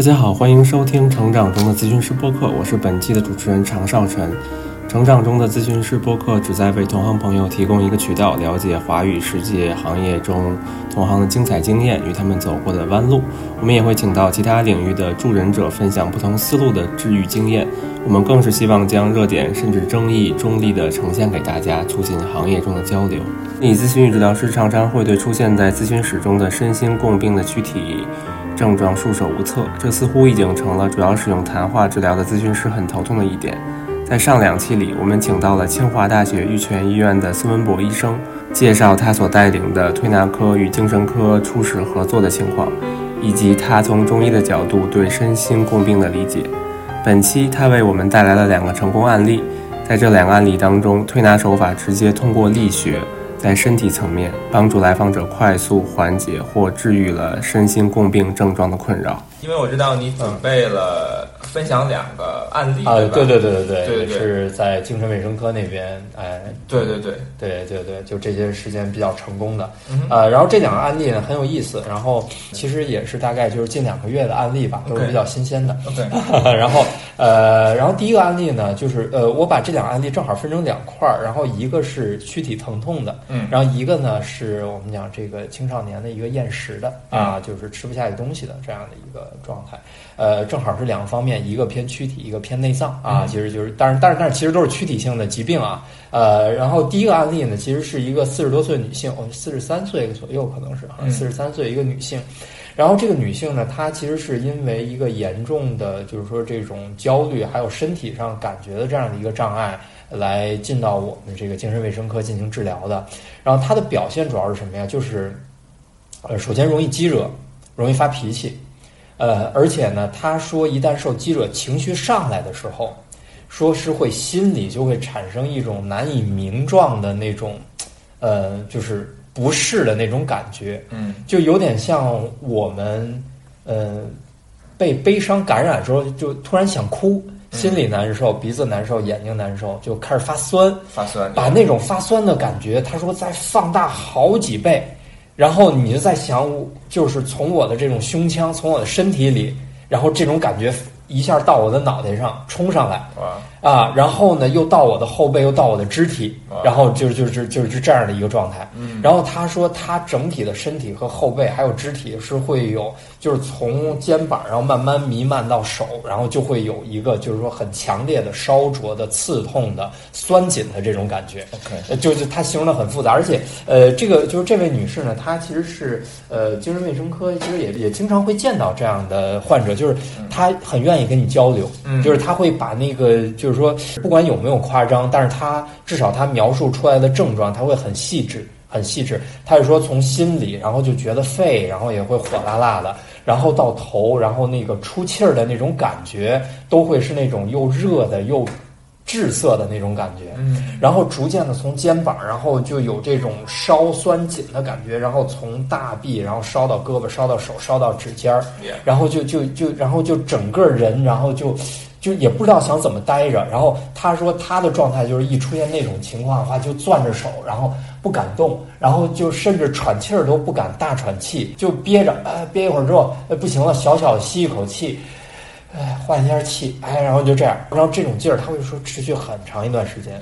大家好，欢迎收听《成长中的咨询师播客》，我是本期的主持人常少晨。成长中的咨询师播客旨在为同行朋友提供一个渠道，了解华语世界行业中同行的精彩经验与他们走过的弯路。我们也会请到其他领域的助人者分享不同思路的治愈经验。我们更是希望将热点甚至争议中立的呈现给大家，促进行业中的交流。心理咨询与治疗师常常会对出现在咨询室中的身心共病的躯体。症状束手无策，这似乎已经成了主要使用谈话治疗的咨询师很头痛的一点。在上两期里，我们请到了清华大学玉泉医院的孙文博医生，介绍他所带领的推拿科与精神科初始合作的情况，以及他从中医的角度对身心共病的理解。本期他为我们带来了两个成功案例，在这两个案例当中，推拿手法直接通过力学。在身体层面，帮助来访者快速缓解或治愈了身心共病症状的困扰。因为我知道你准备了分享两个案例啊，对对对对对对对，是在精神卫生科那边，哎，对对对。对对对，就这些时间比较成功的，呃，然后这两个案例呢很有意思，然后其实也是大概就是近两个月的案例吧，都是比较新鲜的。OK，然后呃，然后第一个案例呢，就是呃，我把这两个案例正好分成两块儿，然后一个是躯体疼痛的，嗯，然后一个呢是我们讲这个青少年的一个厌食的啊，就是吃不下去东西的这样的一个。状态，呃，正好是两个方面，一个偏躯体，一个偏内脏啊，其实就是，但是但是但是其实都是躯体性的疾病啊，呃，然后第一个案例呢，其实是一个四十多岁女性，哦，四十三岁左右可能是啊，四十三岁一个女性，然后这个女性呢，她其实是因为一个严重的，就是说这种焦虑，还有身体上感觉的这样的一个障碍，来进到我们这个精神卫生科进行治疗的，然后她的表现主要是什么呀？就是，呃，首先容易激惹，容易发脾气。呃，而且呢，他说一旦受激者，情绪上来的时候，说是会心里就会产生一种难以名状的那种，呃，就是不适的那种感觉，嗯，就有点像我们，呃，被悲伤感染之后，就突然想哭，心里难受，鼻子难受，眼睛难受，就开始发酸，发酸，把那种发酸的感觉，他说再放大好几倍。然后你就在想，就是从我的这种胸腔，从我的身体里，然后这种感觉一下到我的脑袋上冲上来。啊，然后呢，又到我的后背，又到我的肢体，然后就就是就是这样的一个状态。然后他说，他整体的身体和后背还有肢体是会有，就是从肩膀，然后慢慢弥漫到手，然后就会有一个就是说很强烈的烧灼的、刺痛的、酸紧的这种感觉。OK，就是他形容的很复杂，而且呃，这个就是这位女士呢，她其实是呃精神卫生科，其实也也经常会见到这样的患者，就是她很愿意跟你交流，就是她会把那个就。就是说，不管有没有夸张，但是他至少他描述出来的症状，他会很细致，很细致。他是说从心里，然后就觉得肺，然后也会火辣辣的，然后到头，然后那个出气儿的那种感觉，都会是那种又热的又。滞涩的那种感觉，嗯，然后逐渐的从肩膀，然后就有这种烧酸紧的感觉，然后从大臂，然后烧到胳膊，烧到手，烧到指尖儿，然后就就就，然后就整个人，然后就就也不知道想怎么待着。然后他说他的状态就是一出现那种情况的话，就攥着手，然后不敢动，然后就甚至喘气儿都不敢大喘气，就憋着，啊，憋一会儿之后，哎，不行了，小小吸一口气。哎，换一下气，哎，然后就这样，然后这种劲儿，他会说持续很长一段时间。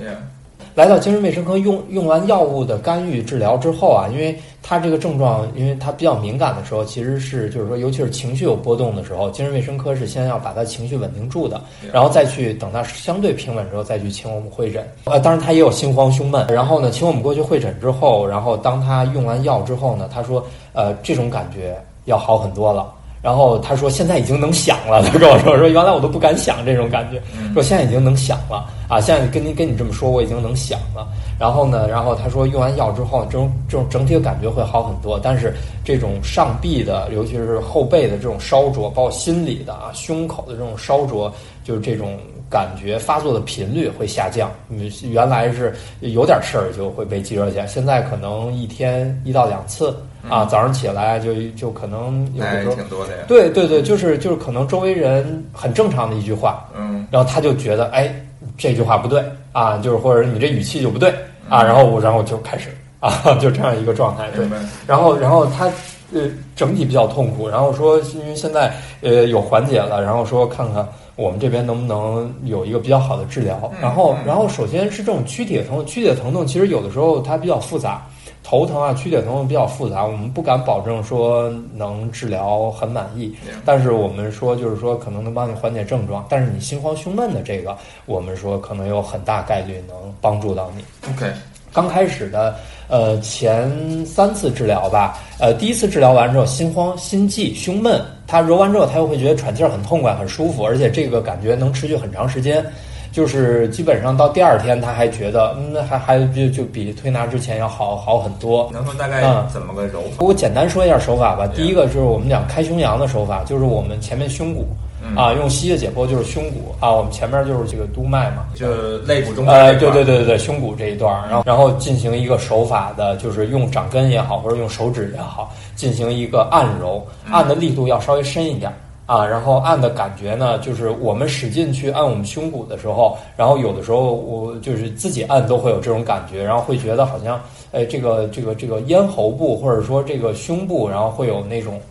来到精神卫生科用用完药物的干预治疗之后啊，因为他这个症状，因为他比较敏感的时候，其实是就是说，尤其是情绪有波动的时候，精神卫生科是先要把他情绪稳定住的，然后再去等他相对平稳之后，再去请我们会诊。呃，当然他也有心慌胸闷，然后呢，请我们过去会诊之后，然后当他用完药之后呢，他说，呃，这种感觉要好很多了。然后他说现在已经能想了，他跟我说 说原来我都不敢想这种感觉，说现在已经能想了啊，现在跟您跟你这么说我已经能想了。然后呢，然后他说用完药之后，这种这种整体的感觉会好很多，但是这种上臂的，尤其是后背的这种烧灼，包括心里的啊，胸口的这种烧灼，就是这种感觉发作的频率会下降。嗯，原来是有点事儿就会被激热起来，现在可能一天一到两次。啊，早上起来就就可能有的时候挺多的呀。对对对，就是就是可能周围人很正常的一句话，嗯，然后他就觉得哎这句话不对啊，就是或者你这语气就不对啊，然后我然后就开始啊，就这样一个状态。对，然后然后他呃整体比较痛苦，然后说因为现在呃有缓解了，然后说看看我们这边能不能有一个比较好的治疗。然后然后首先是这种躯体的疼痛，躯体的疼痛其实有的时候它比较复杂。头疼啊，曲解疼痛比较复杂，我们不敢保证说能治疗很满意，但是我们说就是说可能能帮你缓解症状，但是你心慌胸闷的这个，我们说可能有很大概率能帮助到你。OK，刚开始的呃前三次治疗吧，呃第一次治疗完之后心慌、心悸、胸闷，他揉完之后他又会觉得喘气儿很痛快、很舒服，而且这个感觉能持续很长时间。就是基本上到第二天，他还觉得，那还还就就比推拿之前要好好很多。能说大概怎么个揉法？我简单说一下手法吧。第一个就是我们讲开胸阳的手法，就是我们前面胸骨啊，用西医的解剖就是胸骨啊，我们前面就是这个督脉嘛，就肋骨中间。呃，对对对对对，胸骨这一段，然后然后进行一个手法的，就是用掌根也好，或者用手指也好，进行一个按揉，按的力度要稍微深一点。啊，然后按的感觉呢，就是我们使劲去按我们胸骨的时候，然后有的时候我就是自己按都会有这种感觉，然后会觉得好像，哎，这个这个这个咽喉部或者说这个胸部，然后会有那种，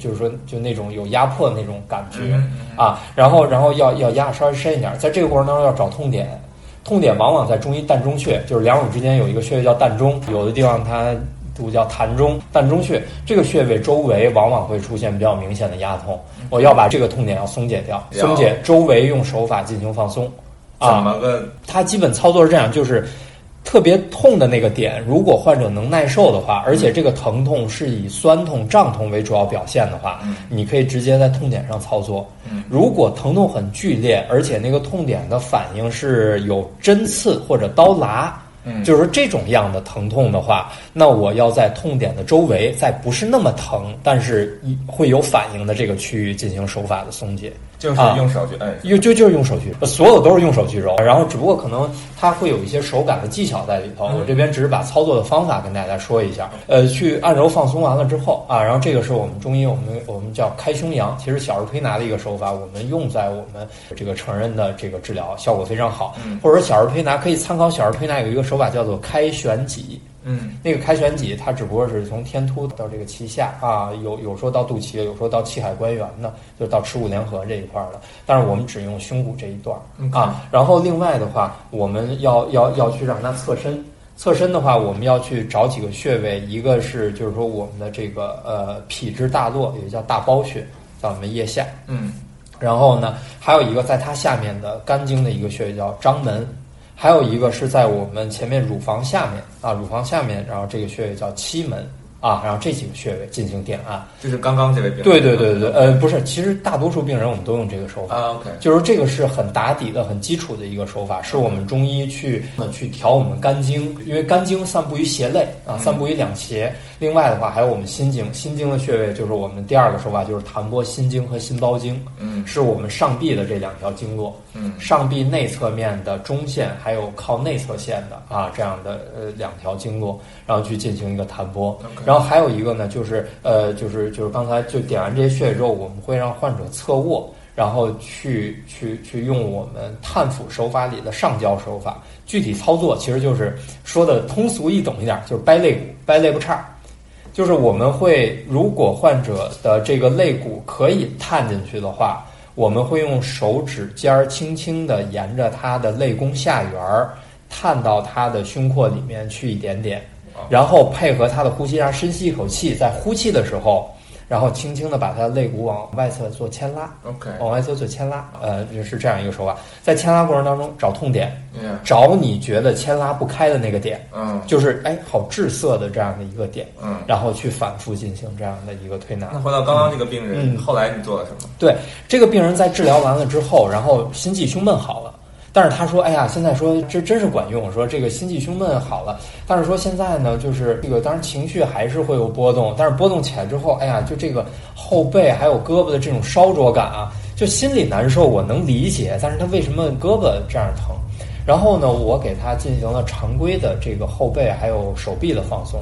就是说就那种有压迫的那种感觉啊，然后然后要要压稍微深一点，在这个过程当中要找痛点，痛点往往在中医膻中穴，就是两乳之间有一个穴位叫膻中，有的地方它。都叫膻中、膻中穴，这个穴位周围往往会出现比较明显的压痛，我要把这个痛点要松解掉，松解周围用手法进行放松。怎么个？它基本操作是这样，就是。特别痛的那个点，如果患者能耐受的话，而且这个疼痛是以酸痛、胀痛为主要表现的话，你可以直接在痛点上操作。如果疼痛很剧烈，而且那个痛点的反应是有针刺或者刀剌。就是说这种样的疼痛的话，那我要在痛点的周围，在不是那么疼，但是会有反应的这个区域进行手法的松解。就是用手去摁，用就就是用手去，所有都是用手去揉，然后只不过可能它会有一些手感的技巧在里头。我这边只是把操作的方法跟大家说一下。呃，去按揉放松完了之后啊，然后这个是我们中医我们我们叫开胸阳，其实小儿推拿的一个手法，我们用在我们这个成人的这个治疗效果非常好。或者说小儿推拿可以参考小儿推拿有一个手法叫做开旋脊。嗯，那个开旋脊，它只不过是从天突到这个脐下啊，有有说到肚脐的，有说到气海关元的，就到耻骨联合这一块的。但是我们只用胸骨这一段啊。然后另外的话，我们要要要去让它侧身，侧身的话，我们要去找几个穴位，一个是就是说我们的这个呃脾之大络，也叫大包穴，在我们腋下。嗯。然后呢，还有一个在它下面的肝经的一个穴位叫章门。还有一个是在我们前面乳房下面啊，乳房下面，然后这个穴位叫七门。啊，然后这几个穴位进行点按，就是刚刚这位病人。对对对对，呃，不是，其实大多数病人我们都用这个手法。啊，OK，就是这个是很打底的、很基础的一个手法，是我们中医去去调我们肝经，因为肝经散布于胁肋啊，散布于两胁。另外的话，还有我们心经，心经的穴位就是我们第二个手法，就是弹拨心经和心包经。嗯，是我们上臂的这两条经络。嗯，上臂内侧面的中线，还有靠内侧线的啊，这样的呃两条经络，然后去进行一个弹拨。然后然后还有一个呢。就是呃，就是就是刚才就点完这些穴位之后，我们会让患者侧卧，然后去去去用我们探腹手法里的上焦手法。具体操作其实就是说的通俗易懂一点，就是掰肋骨、掰肋部叉。就是我们会，如果患者的这个肋骨可以探进去的话，我们会用手指尖儿轻轻的沿着他的肋弓下缘儿探到他的胸廓里面去一点点。然后配合他的呼吸，让深吸一口气，在呼气的时候，然后轻轻的把他的肋骨往外侧做牵拉，OK，往外侧做牵拉，呃，是这样一个手法。在牵拉过程当中找痛点，找你觉得牵拉不开的那个点，嗯，就是哎好滞涩的这样的一个点，嗯，然后去反复进行这样的一个推拿。那回到刚刚这个病人，后来你做了什么？对，这个病人在治疗完了之后，然后心悸胸闷好了。但是他说：“哎呀，现在说这真是管用。说这个心悸胸闷好了，但是说现在呢，就是这个当然情绪还是会有波动。但是波动起来之后，哎呀，就这个后背还有胳膊的这种烧灼感啊，就心里难受，我能理解。但是他为什么胳膊这样疼？然后呢，我给他进行了常规的这个后背还有手臂的放松。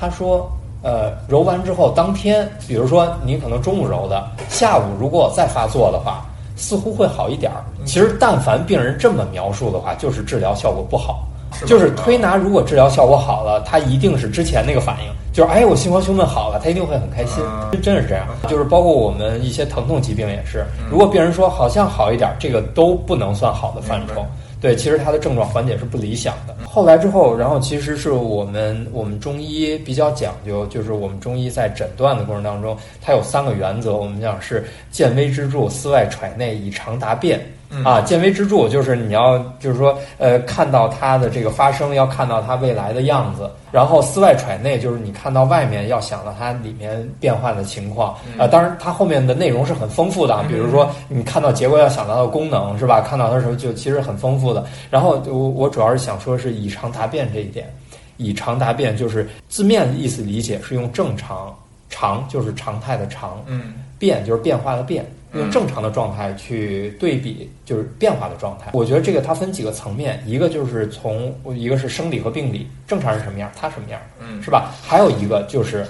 他说，呃，揉完之后当天，比如说你可能中午揉的，下午如果再发作的话。”似乎会好一点儿。其实，但凡病人这么描述的话，就是治疗效果不好。就是推拿如果治疗效果好了，他一定是之前那个反应，就是哎，我心慌胸闷好了，他一定会很开心，真是这样。就是包括我们一些疼痛疾病也是，如果病人说好像好一点，这个都不能算好的范畴。对，其实他的症状缓解是不理想的。后来之后，然后其实是我们我们中医比较讲究，就是我们中医在诊断的过程当中，它有三个原则，我们讲是见微知著，思外揣内，以常答变。啊，见微知著就是你要就是说，呃，看到它的这个发生，要看到它未来的样子，然后思外揣内，就是你看到外面要想到它里面变化的情况。啊，当然它后面的内容是很丰富的，比如说你看到结果要想到的功能是吧？看到它的时候就其实很丰富的。然后我我主要是想说是以常答变这一点，以常答变就是字面意思理解是用正常，常就是常态的常，嗯，变就是变化的变。用正常的状态去对比，就是变化的状态。我觉得这个它分几个层面，一个就是从一个是生理和病理，正常人什么样，他什么样，嗯，是吧？还有一个就是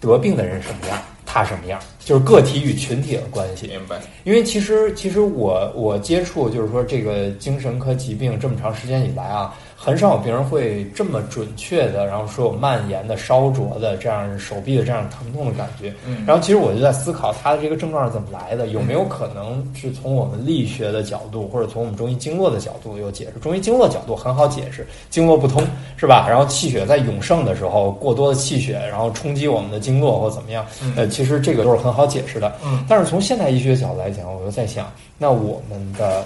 得病的人什么样，他什么样，就是个体与群体的关系。明白。因为其实其实我我接触就是说这个精神科疾病这么长时间以来啊。很少有病人会这么准确的，然后说有蔓延的、烧灼的这样手臂的这样疼痛的感觉。嗯，然后其实我就在思考，他的这个症状是怎么来的？有没有可能是从我们力学的角度，或者从我们中医经络的角度有解释？中医经络角度很好解释，经络不通是吧？然后气血在涌盛的时候，过多的气血然后冲击我们的经络或怎么样？呃，其实这个都是很好解释的。嗯，但是从现代医学角度来讲，我又在想，那我们的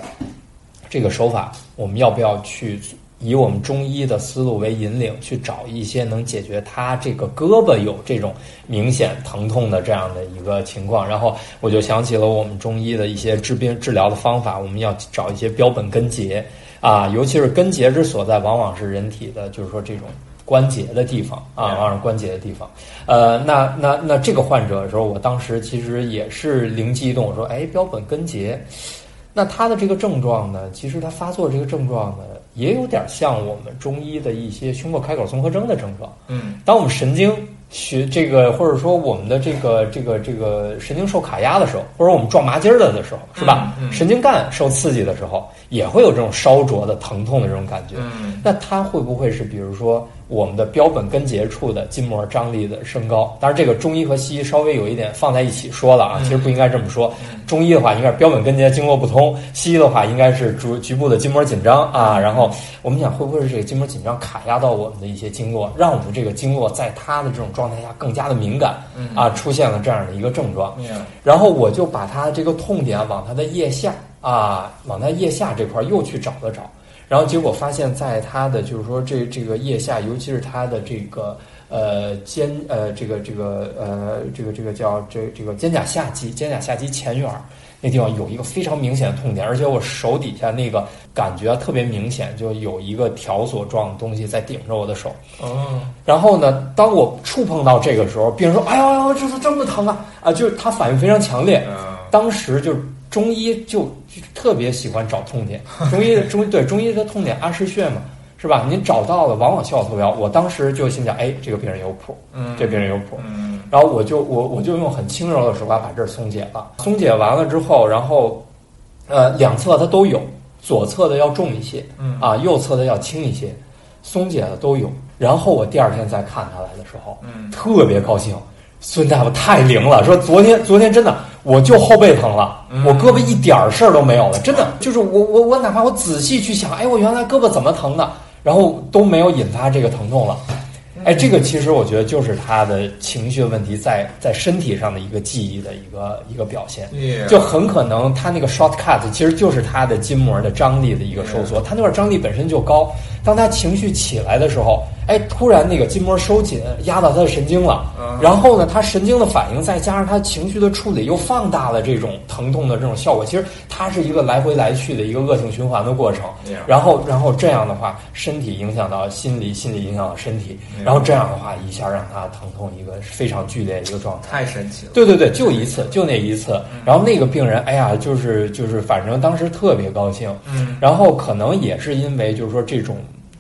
这个手法，我们要不要去？以我们中医的思路为引领，去找一些能解决他这个胳膊有这种明显疼痛的这样的一个情况。然后我就想起了我们中医的一些治病治疗的方法，我们要找一些标本根结啊，尤其是根结之所在，往往是人体的，就是说这种关节的地方啊，往往是关节的地方。呃，那那那这个患者的时候，我当时其实也是灵机一动，我说，哎，标本根结，那他的这个症状呢，其实他发作这个症状呢。也有点像我们中医的一些胸廓开口综合征的症状。嗯，当我们神经学这个，或者说我们的这个这个这个神经受卡压的时候，或者我们撞麻筋儿了的时候，是吧？神经干受刺激的时候，也会有这种烧灼的疼痛的这种感觉。嗯，那它会不会是比如说？我们的标本根结处的筋膜张力的升高，当然这个中医和西医稍微有一点放在一起说了啊，其实不应该这么说。中医的话应该是标本根结经络不通，西医的话应该是主局部的筋膜紧张啊。然后我们想会不会是这个筋膜紧张卡压到我们的一些经络，让我们这个经络在它的这种状态下更加的敏感啊，出现了这样的一个症状。然后我就把它这个痛点往它的腋下啊，往它腋下这块又去找了找。然后结果发现，在他的就是说这这个腋下，尤其是他的这个呃肩呃这个这个呃这个这个叫这这个肩胛下肌肩胛下肌前缘那地方有一个非常明显的痛点，而且我手底下那个感觉特别明显，就有一个条索状的东西在顶着我的手。哦。然后呢，当我触碰到这个时候，病人说：“哎呦哎呦，这是这么疼啊！”啊，就是他反应非常强烈。当时就。中医就特别喜欢找痛点，中医中对中医的痛点阿是穴嘛，是吧？您找到了，往往效果特别好。我当时就心想，哎，这个病人有谱，嗯，这病人有谱，嗯。然后我就我我就用很轻柔的手法把这儿松解了，松解完了之后，然后呃两侧它都有，左侧的要重一些，嗯啊，右侧的要轻一些，松解的都有。然后我第二天再看他来的时候，嗯，特别高兴。孙大夫太灵了，说昨天昨天真的我就后背疼了，我胳膊一点事儿都没有了，真的就是我我我哪怕我仔细去想，哎，我原来胳膊怎么疼的，然后都没有引发这个疼痛了。哎，这个其实我觉得就是他的情绪问题在在身体上的一个记忆的一个一个表现，就很可能他那个 short cut 其实就是他的筋膜的张力的一个收缩，他那块张力本身就高，当他情绪起来的时候。哎，突然那个筋膜收紧，压到他的神经了。然后呢，他神经的反应再加上他情绪的处理，又放大了这种疼痛的这种效果。其实它是一个来回来去的一个恶性循环的过程。然后，然后这样的话，身体影响到心理，心理影响到身体。然后这样的话，一下让他疼痛一个非常剧烈的一个状态。太神奇了。对对对，就一次，就那一次。然后那个病人，哎呀，就是就是，反正当时特别高兴。嗯。然后可能也是因为，就是说这种。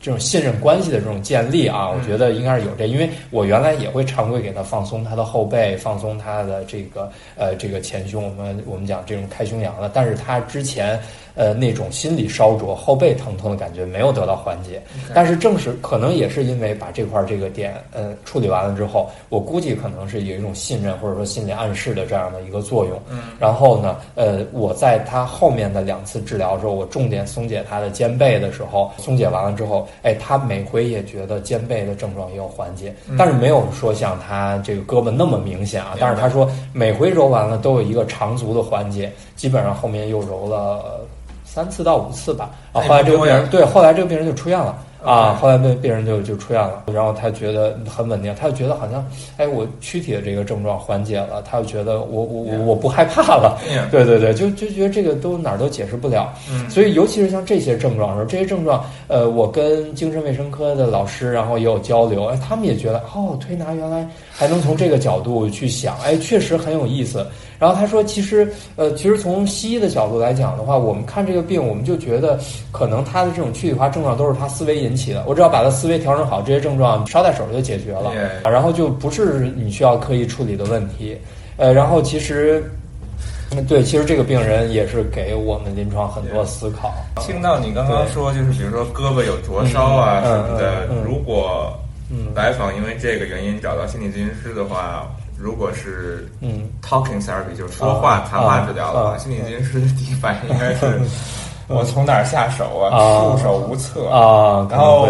这种信任关系的这种建立啊，我觉得应该是有这，因为我原来也会常规给他放松他的后背，放松他的这个呃这个前胸，我们我们讲这种开胸阳的，但是他之前。呃，那种心理烧灼、后背疼痛的感觉没有得到缓解，但是正是可能也是因为把这块这个点呃处理完了之后，我估计可能是有一种信任或者说心理暗示的这样的一个作用。嗯，然后呢，呃，我在他后面的两次治疗的时候，我重点松解他的肩背的时候，松解完了之后，哎，他每回也觉得肩背的症状也有缓解，但是没有说像他这个胳膊那么明显啊。但是他说每回揉完了都有一个长足的缓解，基本上后面又揉了。三次到五次吧，啊，后来这个病人对，后来这个病人就出院了。啊，后来病病人就就出院了，然后他觉得很稳定，他就觉得好像，哎，我躯体的这个症状缓解了，他就觉得我我我我不害怕了，对对对，就就觉得这个都哪儿都解释不了，所以尤其是像这些症状的时候，这些症状，呃，我跟精神卫生科的老师，然后也有交流，哎，他们也觉得，哦，推拿原来还能从这个角度去想，哎，确实很有意思。然后他说：“其实，呃，其实从西医的角度来讲的话，我们看这个病，我们就觉得可能他的这种躯体化症状都是他思维引起的。我只要把他思维调整好，这些症状捎带手就解决了，然后就不是你需要刻意处理的问题。呃，然后其实，对，其实这个病人也是给我们临床很多思考。听到你刚刚说，就是比如说胳膊有灼烧啊什么的，如果来访因为这个原因找到心理咨询师的话。”如果是嗯，talking therapy 就是说话谈话治疗的话，心理咨询师的第一反应应该是 我从哪儿下手啊，束手无策。啊。然后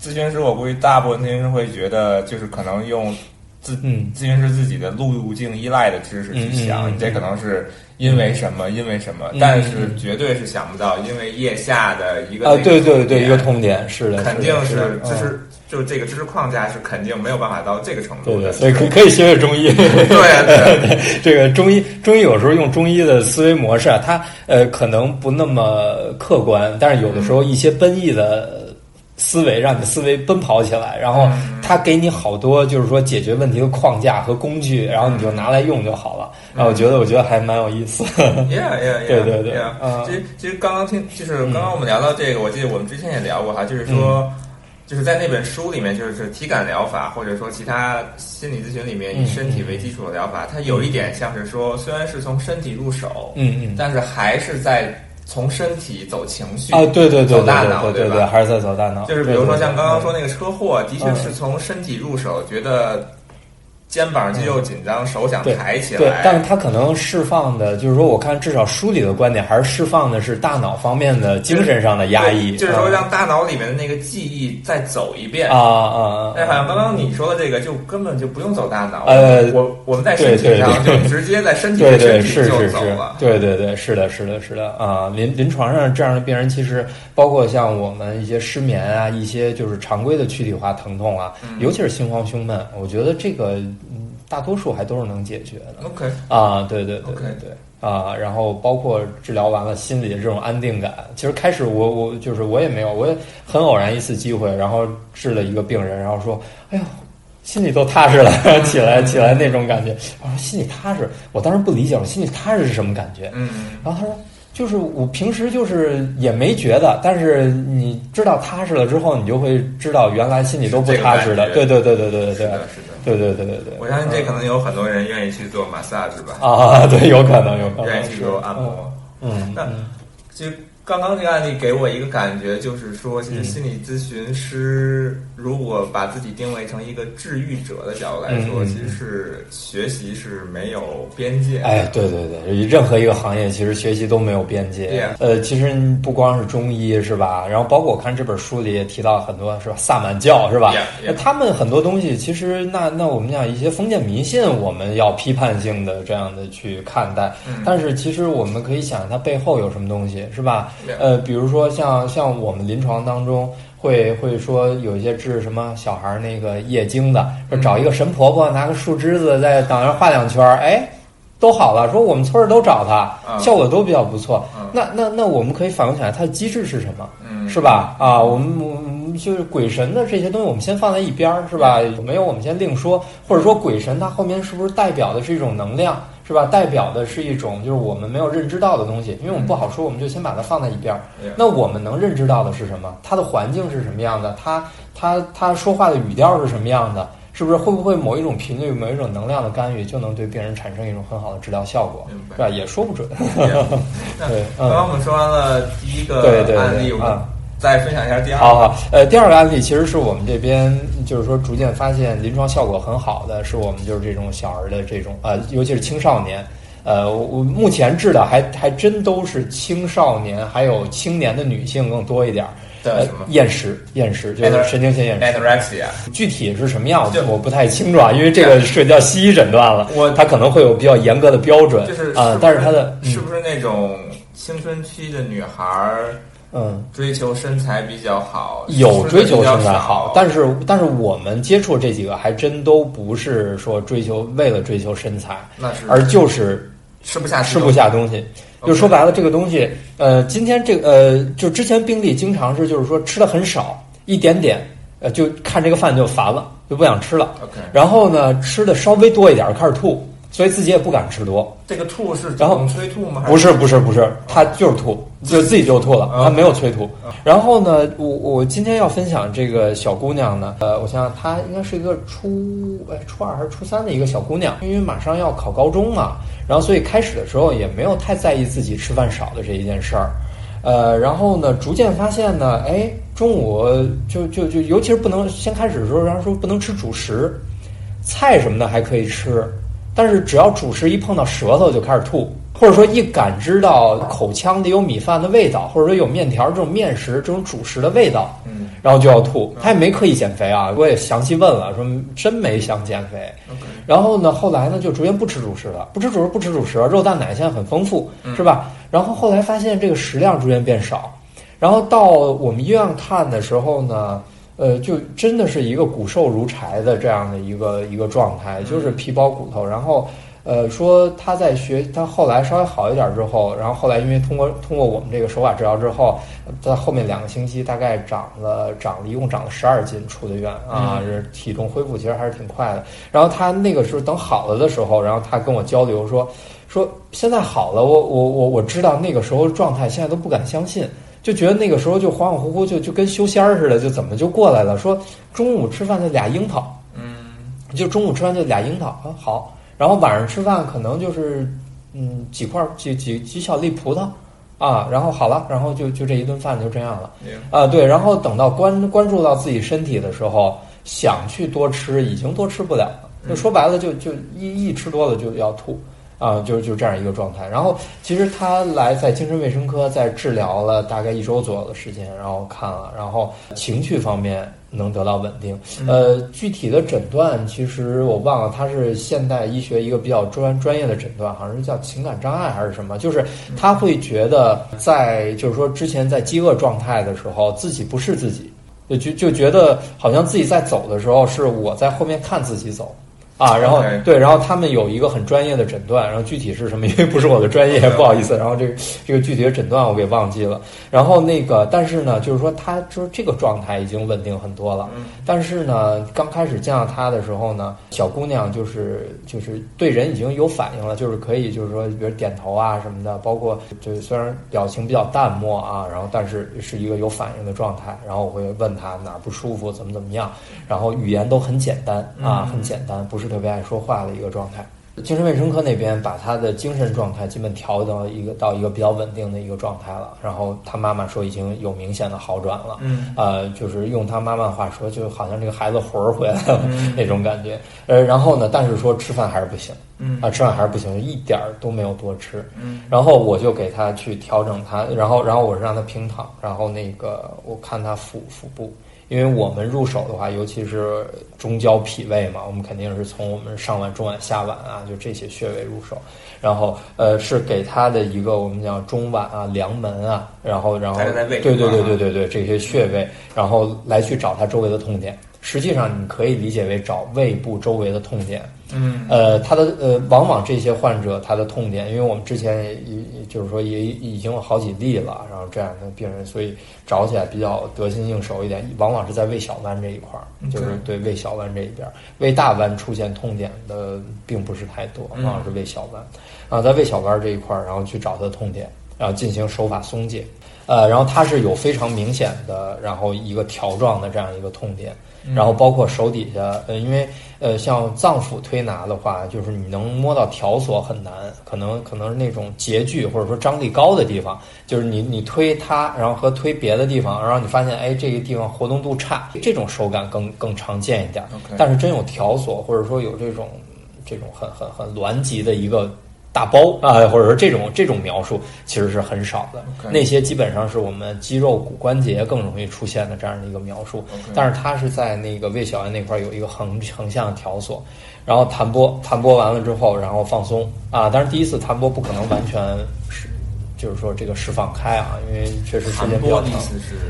咨询师，我估计大部分咨询师会觉得，就是可能用自咨询师自己的路径依赖的知识去想，你这可能是因为什么，因为什么，但是绝对是想不到，因为腋下的一个啊，对对对，一个痛点是的，肯定是就是。就这个知识框架是肯定没有办法到这个程度的，所以可可以学学中医。对 对，这个中医中医有时候用中医的思维模式啊，它呃可能不那么客观，但是有的时候一些奔逸的思维让你思维奔跑起来，然后他给你好多就是说解决问题的框架和工具，然后你就拿来用就好了。然后，我觉得我觉得还蛮有意思。Yeah yeah yeah，对对对。其实其实刚刚听就是刚刚我们聊到这个，我记得我们之前也聊过哈，就是说。就是在那本书里面，就是体感疗法，或者说其他心理咨询里面以身体为基础的疗法，它有一点像是说，虽然是从身体入手，嗯嗯，但是还是在从身体走情绪啊，对对对，走大脑，对吧？还是在走大脑。就是比如说像刚刚说那个车祸，的确是从身体入手，觉得。肩膀肌肉紧张，手想抬起来。对，但是他可能释放的，就是说，我看至少书里的观点，还是释放的是大脑方面的精神上的压抑。就是说，让大脑里面的那个记忆再走一遍。啊啊！哎，好像刚刚你说的这个，就根本就不用走大脑。呃，我我们在身体上就直接在身体对对是是是，对对对，是的是的是的啊！临临床上这样的病人，其实包括像我们一些失眠啊，一些就是常规的躯体化疼痛啊，尤其是心慌胸闷，我觉得这个。大多数还都是能解决的。OK 啊，对对对对对啊，然后包括治疗完了心里的这种安定感。其实开始我我就是我也没有，我也很偶然一次机会，然后治了一个病人，然后说，哎呦，心里都踏实了，起来起来那种感觉。我说心里踏实，我当时不理解，我心里踏实是什么感觉？嗯，然后他说。就是我平时就是也没觉得，但是你知道踏实了之后，你就会知道原来心里都不踏实的。对对对对对对对，是的，是的，对对对对对。我相信这可能有很多人愿意去做 massage 吧。啊，对，有可能，有可能。愿意去做按摩。嗯，那其实。刚刚这个案例给我一个感觉，就是说，其实心理咨询师如果把自己定位成一个治愈者的角度来说，其实是学习是没有边界。哎，对对对，任何一个行业其实学习都没有边界。呃，其实不光是中医是吧？然后包括我看这本书里也提到很多是吧？萨满教是吧？那他们很多东西其实那那我们讲一些封建迷信，我们要批判性的这样的去看待。但是其实我们可以想，它背后有什么东西是吧？呃，比如说像像我们临床当中会会说有一些治什么小孩那个夜惊的，说找一个神婆婆拿个树枝子在脑上画两圈儿，哎，都好了。说我们村儿都找他，效果都比较不错。那那那我们可以反过起来，它的机制是什么？是吧？啊，我们我们就是鬼神的这些东西，我们先放在一边儿，是吧？有没有我们先另说，或者说鬼神它后面是不是代表的是一种能量？是吧？代表的是一种就是我们没有认知到的东西，因为我们不好说，我们就先把它放在一边儿。那我们能认知到的是什么？它的环境是什么样的？它它它说话的语调是什么样的？是不是会不会某一种频率、某一种能量的干预就能对病人产生一种很好的治疗效果？是吧？也说不准。对，刚刚我们说完了第一个案例，我们再分享一下第二个。好好，呃，第二个案例其实是我们这边就是说逐渐发现临床效果很好的，是我们就是这种小儿的这种呃，尤其是青少年，呃，我目前治的还还真都是青少年还有青年的女性更多一点。的什么厌食？厌食就是神经性厌食。anorexia 具体是什么样？我不太清楚啊，因为这个涉及到西医诊断了。我它可能会有比较严格的标准，就是啊，但是它的是不是那种青春期的女孩儿？嗯，追求身材比较好，有追求身材好，但是但是我们接触这几个还真都不是说追求为了追求身材，那是而就是吃不下吃不下东西。就说白了，这个东西，呃，今天这个呃，就之前病例经常是就是说吃的很少，一点点，呃，就看这个饭就烦了，就不想吃了。OK，然后呢，吃的稍微多一点开始吐，所以自己也不敢吃多。这个吐是然后催吐吗？不是不是不是，他就是吐，就自己就吐了，他没有催吐。然后呢，我我今天要分享这个小姑娘呢，呃，我想想，她应该是一个初哎初二还是初三的一个小姑娘，因为马上要考高中嘛。然后，所以开始的时候也没有太在意自己吃饭少的这一件事儿，呃，然后呢，逐渐发现呢，哎，中午就就就，尤其是不能先开始的时候，然后说不能吃主食，菜什么的还可以吃，但是只要主食一碰到舌头就开始吐，或者说一感知到口腔里有米饭的味道，或者说有面条这种面食这种主食的味道，嗯，然后就要吐。他也没刻意减肥啊，我也详细问了，说真没想减肥。然后呢，后来呢，就逐渐不吃主食了，不吃主食，不吃主食，肉蛋奶现在很丰富，是吧？然后后来发现这个食量逐渐变少，然后到我们医院看的时候呢，呃，就真的是一个骨瘦如柴的这样的一个一个状态，就是皮包骨头，然后。呃，说他在学，他后来稍微好一点之后，然后后来因为通过通过我们这个手法治疗之后，在后面两个星期大概长了长了一共长了十二斤出的院啊，这体重恢复其实还是挺快的。然后他那个时候等好了的时候，然后他跟我交流说说现在好了，我我我我知道那个时候状态，现在都不敢相信，就觉得那个时候就恍恍惚惚就就跟修仙儿似的，就怎么就过来了？说中午吃饭就俩樱桃，嗯，就中午吃饭就俩樱桃啊，好。然后晚上吃饭可能就是，嗯，几块几几几小粒葡萄，啊，然后好了，然后就就这一顿饭就这样了，啊，对，然后等到关关注到自己身体的时候，想去多吃，已经多吃不了了，就说白了，就就一一吃多了就要吐，啊，就就这样一个状态。然后其实他来在精神卫生科在治疗了大概一周左右的时间，然后看了，然后情绪方面。能得到稳定，呃，具体的诊断其实我忘了，他是现代医学一个比较专专业的诊断，好像是叫情感障碍还是什么，就是他会觉得在就是说之前在饥饿状态的时候，自己不是自己，就就就觉得好像自己在走的时候是我在后面看自己走。啊，然后对，然后他们有一个很专业的诊断，然后具体是什么？因为不是我的专业，不好意思。然后这个这个具体的诊断我给忘记了。然后那个，但是呢，就是说他就是这个状态已经稳定很多了。但是呢，刚开始见到他的时候呢，小姑娘就是就是对人已经有反应了，就是可以就是说，比如点头啊什么的，包括就是虽然表情比较淡漠啊，然后但是是一个有反应的状态。然后我会问他哪儿不舒服，怎么怎么样，然后语言都很简单啊，很简单，不是。特别爱说话的一个状态，精神卫生科那边把他的精神状态基本调到一个到一个比较稳定的一个状态了。然后他妈妈说已经有明显的好转了，嗯，呃，就是用他妈妈话说，就好像这个孩子魂儿回来了那种感觉。呃，然后呢，但是说吃饭还是不行，嗯啊，吃饭还是不行，一点儿都没有多吃。嗯，然后我就给他去调整他，然后然后我是让他平躺，然后那个我看他腹腹部。因为我们入手的话，尤其是中焦脾胃嘛，我们肯定是从我们上脘、中脘、下脘啊，就这些穴位入手。然后，呃，是给他的一个我们讲中脘啊、梁门啊，然后，然后，对对对对对对，这些穴位，然后来去找他周围的痛点。实际上你可以理解为找胃部周围的痛点。嗯，呃，他的呃，往往这些患者他的痛点，因为我们之前也就是说也已经有好几例了，然后这样的病人，所以找起来比较得心应手一点，往往是在胃小弯这一块儿，就是对胃小弯这一边，胃大弯出现痛点的并不是太多，往往是胃小弯，啊，在胃小弯这一块儿，然后去找他的痛点，然后进行手法松解，呃，然后它是有非常明显的，然后一个条状的这样一个痛点。然后包括手底下，呃，因为呃，像脏腑推拿的话，就是你能摸到条索很难，可能可能是那种结距或者说张力高的地方，就是你你推它，然后和推别的地方，然后你发现哎这个地方活动度差，这种手感更更常见一点。但是真有条索或者说有这种这种很很很挛急的一个。大包啊，或者说这种这种描述其实是很少的。那些基本上是我们肌肉骨关节更容易出现的这样的一个描述。但是它是在那个胃小弯那块有一个横横向的条索，然后弹拨弹拨完了之后，然后放松啊。但是第一次弹拨不可能完全是。就是说这个释放开啊，因为确实时间比较长。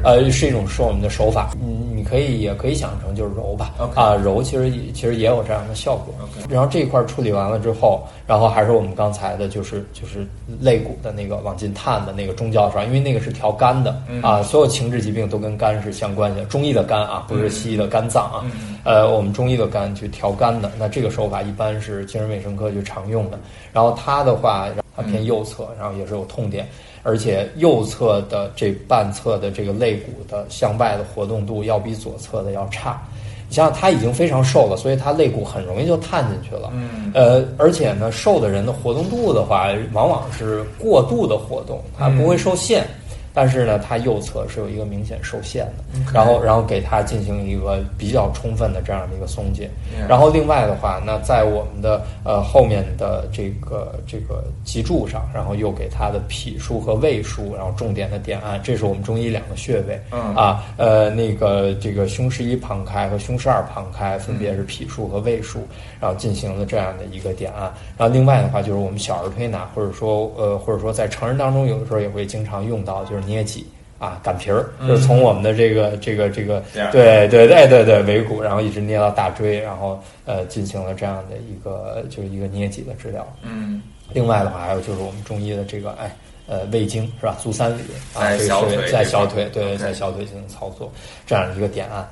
呃，是一种说我们的手法，嗯，你可以也可以想成就是揉吧。啊，揉其实其实也有这样的效果。然后这一块处理完了之后，然后还是我们刚才的，就是就是肋骨的那个往进探的那个中焦是吧？因为那个是调肝的啊，所有情志疾病都跟肝是相关的。中医的肝啊，不是西医的肝脏啊。呃，我们中医的肝去调肝的，那这个手法一般是精神卫生科就常用的。然后它的话。它偏右侧，然后也是有痛点，而且右侧的这半侧的这个肋骨的向外的活动度要比左侧的要差。你像他已经非常瘦了，所以他肋骨很容易就探进去了。嗯，呃，而且呢，瘦的人的活动度的话，往往是过度的活动，他不会受限。但是呢，它右侧是有一个明显受限的，然后然后给它进行一个比较充分的这样的一个松解，然后另外的话，那在我们的呃后面的这个这个脊柱上，然后又给它的脾腧和胃腧，然后重点的点按，这是我们中医两个穴位，啊呃那个这个胸十一旁开和胸十二旁开，分别是脾腧和胃腧，然后进行了这样的一个点按，然后另外的话就是我们小儿推拿，或者说呃或者说在成人当中有的时候也会经常用到，就是。捏脊啊，擀皮儿，就是从我们的这个这个这个，对对对对对尾骨，然后一直捏到大椎，然后呃进行了这样的一个就是一个捏脊的治疗。嗯，另外的话还有就是我们中医的这个哎呃胃经是吧？足三里啊，在小腿，在小腿对，在小腿进行操作这样一个点按。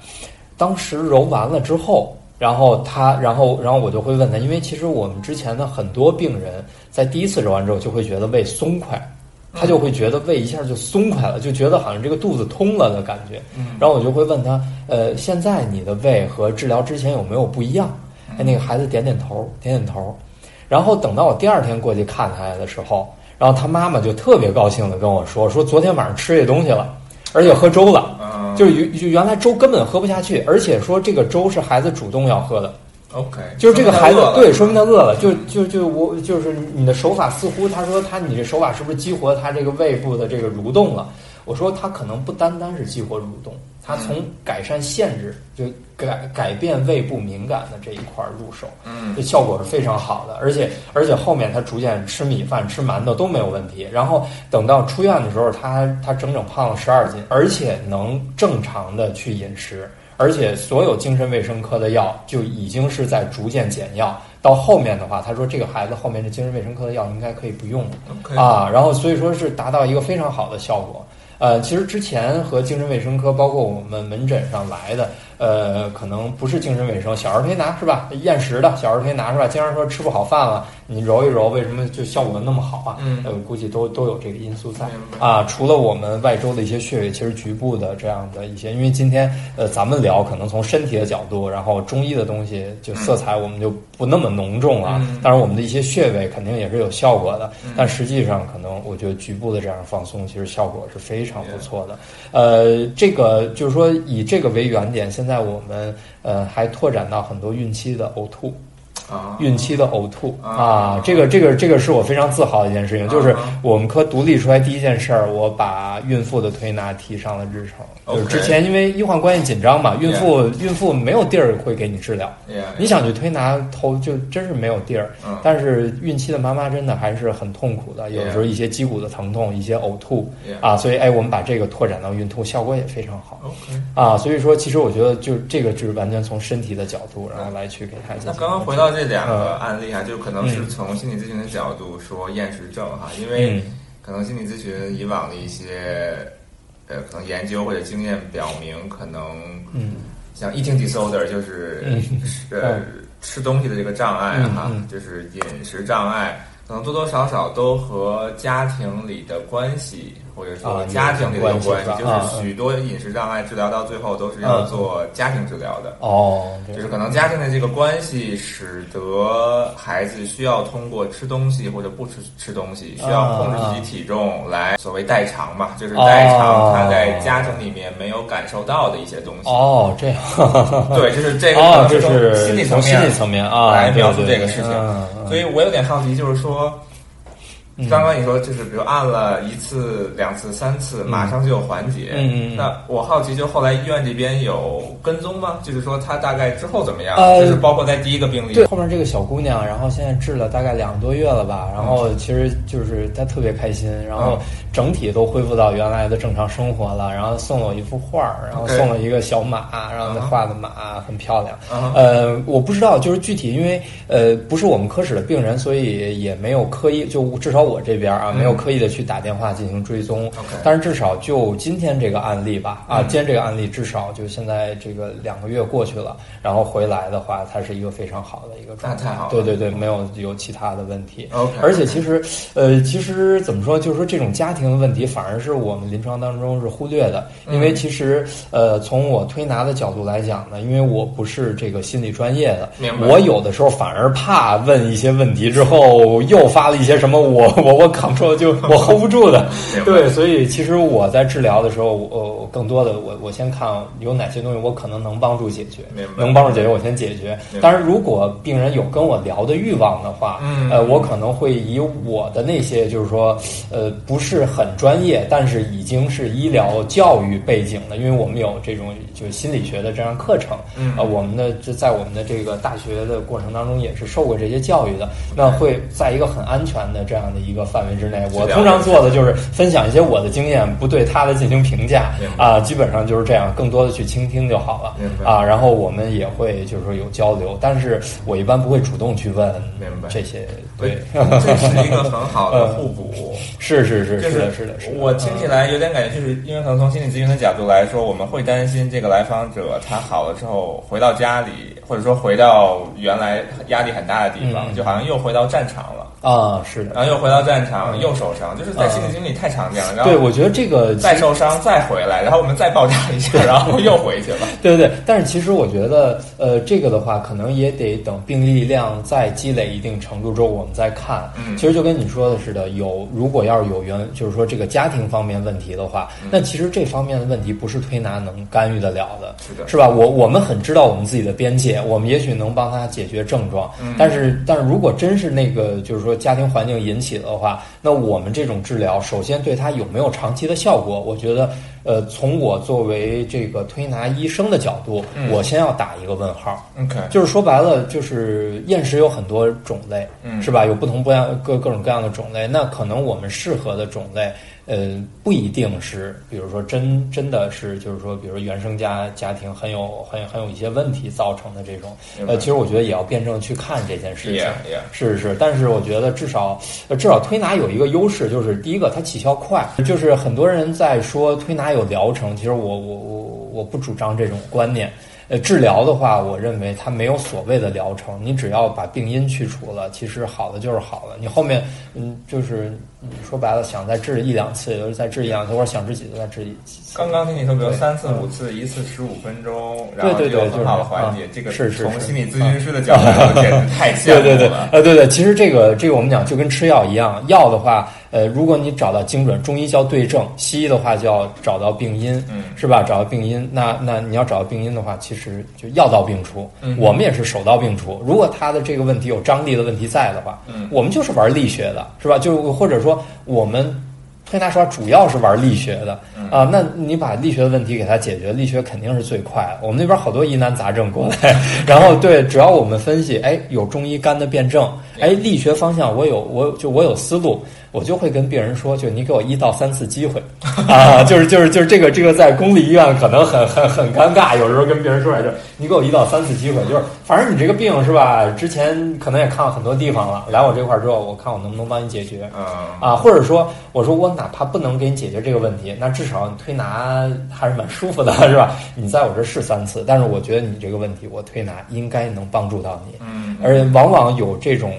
当时揉完了之后，然后他然后然后我就会问他，因为其实我们之前的很多病人在第一次揉完之后就会觉得胃松快。他就会觉得胃一下就松快了，就觉得好像这个肚子通了的感觉。然后我就会问他，呃，现在你的胃和治疗之前有没有不一样？哎，那个孩子点点头，点点头。然后等到我第二天过去看他的时候，然后他妈妈就特别高兴的跟我说，说昨天晚上吃这东西了，而且喝粥了，就是原原来粥根本喝不下去，而且说这个粥是孩子主动要喝的。OK，就是这个孩子，对，说明他饿了。就就就我就是你的手法似乎，他说他你这手法是不是激活他这个胃部的这个蠕动了？我说他可能不单单是激活蠕动，他从改善限制，就改改变胃部敏感的这一块入手，嗯，这效果是非常好的。而且而且后面他逐渐吃米饭、吃馒头都没有问题。然后等到出院的时候，他他整整胖了十二斤，而且能正常的去饮食。而且所有精神卫生科的药就已经是在逐渐减药，到后面的话，他说这个孩子后面的精神卫生科的药应该可以不用了啊，然后所以说是达到一个非常好的效果。呃，其实之前和精神卫生科，包括我们门诊上来的。呃，可能不是精神卫生，小儿推拿是吧？厌食的小儿推拿是吧？经常说吃不好饭了，你揉一揉，为什么就效果那么好啊？嗯，呃，估计都都有这个因素在啊。除了我们外周的一些穴位，其实局部的这样的一些，因为今天呃咱们聊可能从身体的角度，然后中医的东西就色彩我们就不那么浓重了。当然我们的一些穴位肯定也是有效果的，但实际上可能我觉得局部的这样放松，其实效果是非常不错的。呃，这个就是说以这个为原点，现。在我们呃还拓展到很多孕期的呕吐，孕期的呕吐。啊，这个这个这个是我非常自豪的一件事情，就是我们科独立出来第一件事儿，我把孕妇的推拿提上了日程。就是之前因为医患关系紧张嘛，孕妇孕妇没有地儿会给你治疗，你想去推拿头就真是没有地儿。但是孕期的妈妈真的还是很痛苦的，有时候一些肌骨的疼痛，一些呕吐。啊，所以哎，我们把这个拓展到孕吐，效果也非常好。啊，所以说其实我觉得就这个就是完全从身体的角度，然后来去给孩子。那刚刚回到这两个案例哈，就可能是从心理咨询的角度说厌食症哈，因为可能心理咨询以往的一些。呃，可能研究或者经验表明，可能，嗯，像 eating disorder 就是呃吃东西的这个障碍哈，就是饮食障碍，可能多多少少都和家庭里的关系。或者说家庭里的关系，就是许多饮食障碍治疗到最后都是要做家庭治疗的。哦，就是可能家庭的这个关系，使得孩子需要通过吃东西或者不吃吃东西，需要控制自己体重来所谓代偿嘛，就是代偿他在家庭里面没有感受到的一些东西。哦，这样。对，就是这个，就是心理层面，心理层面啊，来描述这个事情。所以我有点好奇，就是说。刚刚你说就是，比如按了一次、两次、三次，马上就有缓解。嗯嗯。那我好奇，就后来医院这边有跟踪吗？就是说他大概之后怎么样？呃，就是包括在第一个病例。对，后面这个小姑娘，然后现在治了大概两个多月了吧？然后其实就是她特别开心，然后整体都恢复到原来的正常生活了。然后送了我一幅画，然后送了一个小马，然后她画的马很漂亮。呃，我不知道，就是具体，因为呃不是我们科室的病人，所以也没有刻意，就至少。我这边啊，没有刻意的去打电话进行追踪，但是至少就今天这个案例吧，啊，今天这个案例至少就现在这个两个月过去了，然后回来的话，它是一个非常好的一个状态，对对对，没有有其他的问题。而且其实，呃，其实怎么说，就是说这种家庭的问题，反而是我们临床当中是忽略的，因为其实，呃，从我推拿的角度来讲呢，因为我不是这个心理专业的，我有的时候反而怕问一些问题之后又发了一些什么我。我我扛住就我 hold 不住的，对，所以其实我在治疗的时候，我，更多的我我先看有哪些东西我可能能帮助解决，能帮助解决我先解决。当然，如果病人有跟我聊的欲望的话，呃，我可能会以我的那些就是说，呃，不是很专业，但是已经是医疗教育背景的，因为我们有这种就是心理学的这样课程，啊，我们的就在我们的这个大学的过程当中也是受过这些教育的，那会在一个很安全的这样的。一个范围之内，我通常做的就是分享一些我的经验，不对他的进行评价啊，基本上就是这样，更多的去倾听就好了啊。然后我们也会就是说有交流，但是我一般不会主动去问这些。对，这是一个很好的互补。是是是是的是的。我听起来有点感觉，就是因为可能从心理咨询的角度来说，我们会担心这个来访者他好了之后回到家里，或者说回到原来压力很大的地方，就好像又回到战场了。啊，是的，然后又回到战场，又受伤，就是在心理经历太常见了。然后对，我觉得这个再受伤再回来，然后我们再爆炸一下，然后又回去了。对对对，但是其实我觉得，呃，这个的话，可能也得等病例量再积累一定程度之后，我们再看。嗯，其实就跟你说的似的，有如果要是有原，就是说这个家庭方面问题的话，那其实这方面的问题不是推拿能干预得了的，是的，是吧？我我们很知道我们自己的边界，我们也许能帮他解决症状，但是但是如果真是那个，就是说家庭环境引起的话，那我们这种治疗，首先对他有没有长期的效果？我觉得，呃，从我作为这个推拿医生的角度，我先要打一个问号。OK，就是说白了，就是厌食有很多种类，是吧？有不同不样各各种各样的种类，那可能我们适合的种类。呃，不一定是，比如说真真的是，就是说，比如原生家家庭很有很很有一些问题造成的这种，呃，其实我觉得也要辩证去看这件事情，是是是。但是我觉得至少至少推拿有一个优势，就是第一个它起效快，就是很多人在说推拿有疗程，其实我我我我不主张这种观念。呃，治疗的话，我认为它没有所谓的疗程，你只要把病因去除了，其实好的就是好了。你后面，嗯，就是说白了，想再治一两次，就是再治一两次，或者想治几次再治几次。刚刚听你说，比如三次、五次，一次十五分钟，然后就很好的缓解。这个是是从心理咨询师的角度，简直太 羡慕了。呃，对对，其实这个这个我们讲就跟吃药一样，药的话。呃，如果你找到精准，中医叫对症，西医的话叫找到病因，嗯，是吧？找到病因，那那你要找到病因的话，其实就药到病除。嗯我们也是手到病除。如果他的这个问题有张力的问题在的话，嗯我们就是玩力学的，是吧？就或者说我们推拿手法主要是玩力学的嗯啊、那你把力学的问题给他解决，力学肯定是最快的。我们那边好多疑难杂症过来，然后对，只要我们分析，哎，有中医肝的辩证，哎，力学方向我有，我就我有思路，我就会跟病人说，就你给我一到三次机会 啊，就是就是就是这个这个在公立医院可能很很很尴尬，有时候跟病人说来着，你给我一到三次机会，就是反正你这个病是吧，之前可能也看了很多地方了，来我这块儿之后，我看我能不能帮你解决。嗯啊，或者说，我说我哪怕不能给你解决这个问题，那至少你推拿还是蛮舒服的，是吧？你在我这试三次，但是我觉得你这个问题，我推拿应该能帮助到你，嗯，而且往往有这种。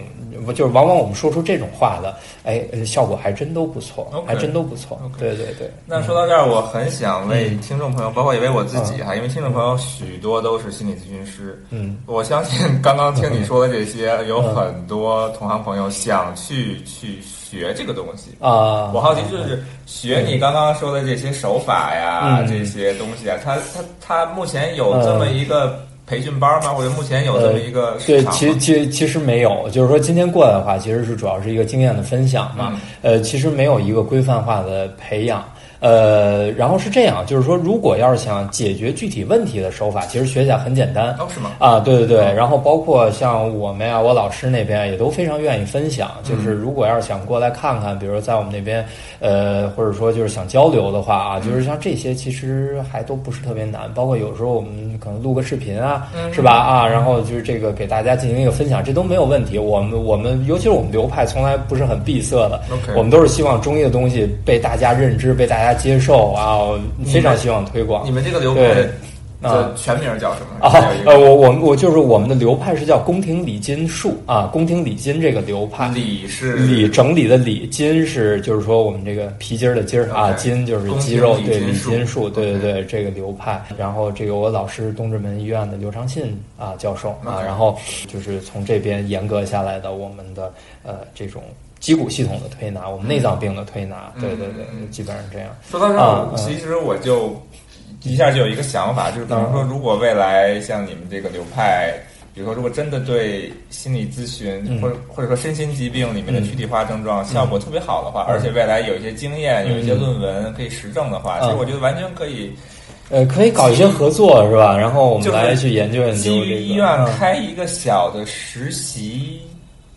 就是往往我们说出这种话的，哎，呃效果还真都不错还真都不错。对对对，那说到这儿，我很想为嗯听众朋友，包括也为我自己哈，因为听众朋友许多都是心理咨询师，嗯。我相信刚刚听你说的这些，有很多同行朋友想去去学这个东西。啊，我好奇就是学你刚刚说的这些手法呀，嗯。这些东西啊，他他他目前有这么一个培训班吗？或者目前有这么一个市对，场？其实其实其实没有，就是说今天过来的话，其实是主要是一个经验的分享嘛。嗯呃，其实没有一个规范化的培养。呃，然后是这样，就是说，如果要是想解决具体问题的手法，其实学起来很简单。哦，是吗？啊，对对对，然后包括像我们呀，我老师那边也都非常愿意分享。就是如果要是想过来看看，比如在我们那边，呃，或者说就是想交流的话啊，就是像这些其实还都不是特别难。包括有时候我们可能录个视频啊，是吧？啊，然后就是这个给大家进行一个分享，这都没有问题。我们我们尤其是我们流派从来不是很闭塞的我们都是希望中医的东西被大家认知、被大家接受啊，非常希望推广你。们这个流对派啊的全名叫什么？啊我我我就是我们的流派是叫宫廷礼金术啊，宫廷礼金这个流派，礼是礼整理的礼，金是就是说我们这个皮筋儿的筋儿啊筋就是肌肉，对理筋术对对对，这个流派。然后这个我老师东直门医院的刘长信啊教授啊然后就是从这边严格下来的我们的呃这种肌骨系统的推拿，我们内脏病的推拿，对对对，基本上这样。说到这啊儿，其实我就一下就有一个想法，就是比如说，如果未来像你们这个流派，比如说，如果真的对心理咨询嗯。或者或者说身心疾病里面的嗯。躯体化症状效果特别好的话，而且未来有一些经验、有一些论文可以实证的话，嗯。其实我觉得完全可以呃，可以搞一些合作是吧？然后我们就来去研究研究基于医院嗯。开一个小的实习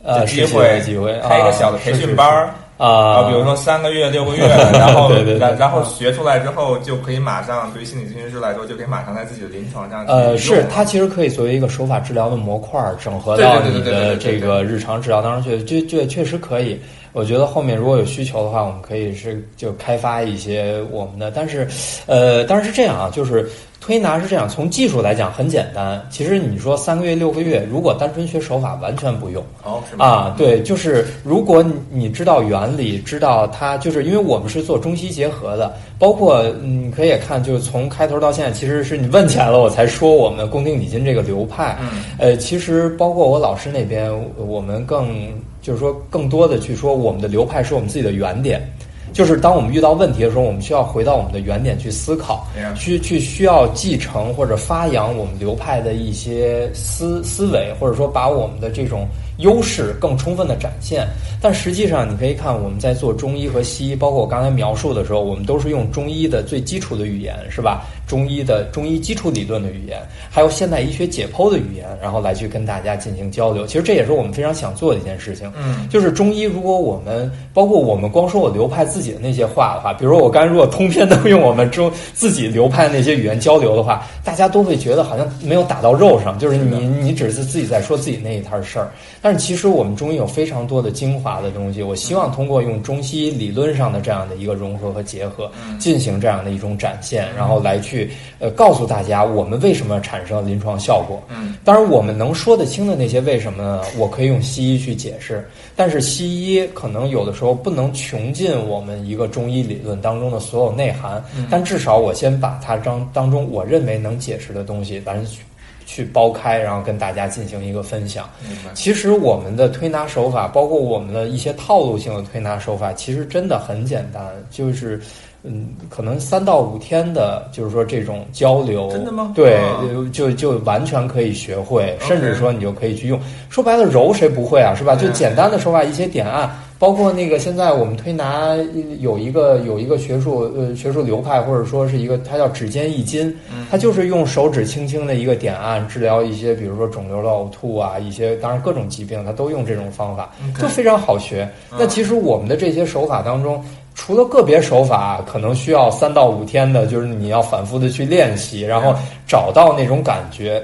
呃机会机会，开一个小的培训班儿。啊，啊，比如说三个月、六个月，然后然然后学出来之后，就可以马上对于心理咨询师来说，就可以马上在自己的临床上呃，是了它其实可以作为一个手法治疗的模块儿，整合到你的这个日常治疗当中去，这这确实可以。我觉得后面如果有需求的话，我们可以是就开发一些我们的，但是，呃，当然是这样啊，就是推拿是这样，从技术来讲很简单。其实你说三个月、六个月，如果单纯学手法，完全不用。哦，是吗？啊，对，就是如果你你知道原理，知道它，就是因为我们是做中西结合的，包括嗯你可以也看，就是从开头到现在，其实是你问起来了，我才说我们宫廷礼金这个流派。嗯呃，其实包括我老师那边，我们更就是说更多的去说我们的流派是我们自己的原点。就是当我们遇到问题的时候，我们需要回到我们的原点去思考去去需要继承或者发扬我们流派的一些思思维，或者说把我们的这种优势更充分的展现。但实际上，你可以看我们在做中医和西医，包括我刚才描述的时候，我们都是用中医的最基础的语言，是吧？中医的中医基础理论的语言，还有现代医学解剖的语言，然后来去跟大家进行交流。其实这也是我们非常想做的一件事情。嗯，就是中医，如果我们包括我们光说我流派自己的那些话的话，比如说我刚才如果通篇都用我们中自己流派那些语言交流的话，大家都会觉得好像没有打到肉上，就是是你你只是自己在说自己那一摊事儿。但是其实我们中医有非常多的精华的东西，我希望通过用中西医理论上的这样的一个融合和结合，进行这样的一种展现，然后来去呃告诉大家我们为什么产生临床效果。嗯，当然我们能说得清的那些为什么呢？我可以用西医去解释，但是西医可能有的时候不能穷尽我们一个中医理论当中的所有内涵，但至少我先把它当当中我认为能解释的东西，咱去剥开，然后跟大家进行一个分享。其实我们的推拿手法，包括我们的一些套路性的推拿手法，其实真的很简单，就是嗯，可能三到五天的，就是说这种交流，真的吗？对，就就完全可以学会，甚至说你就可以去用。说白了，揉谁不会啊？是吧？就简单的手法，一些点按。包括那个现在我们推拿有一个有一个学术呃学术流派或者说是一个它叫指尖一筋，它就是用手指轻轻的一个点按治疗一些比如说肿瘤的呕吐啊一些当然各种疾病它都用这种方法就非常好学。那其实我们的这些手法当中，除了个别手法可能需要三到五天的，就是你要反复的去练习，然后找到那种感觉。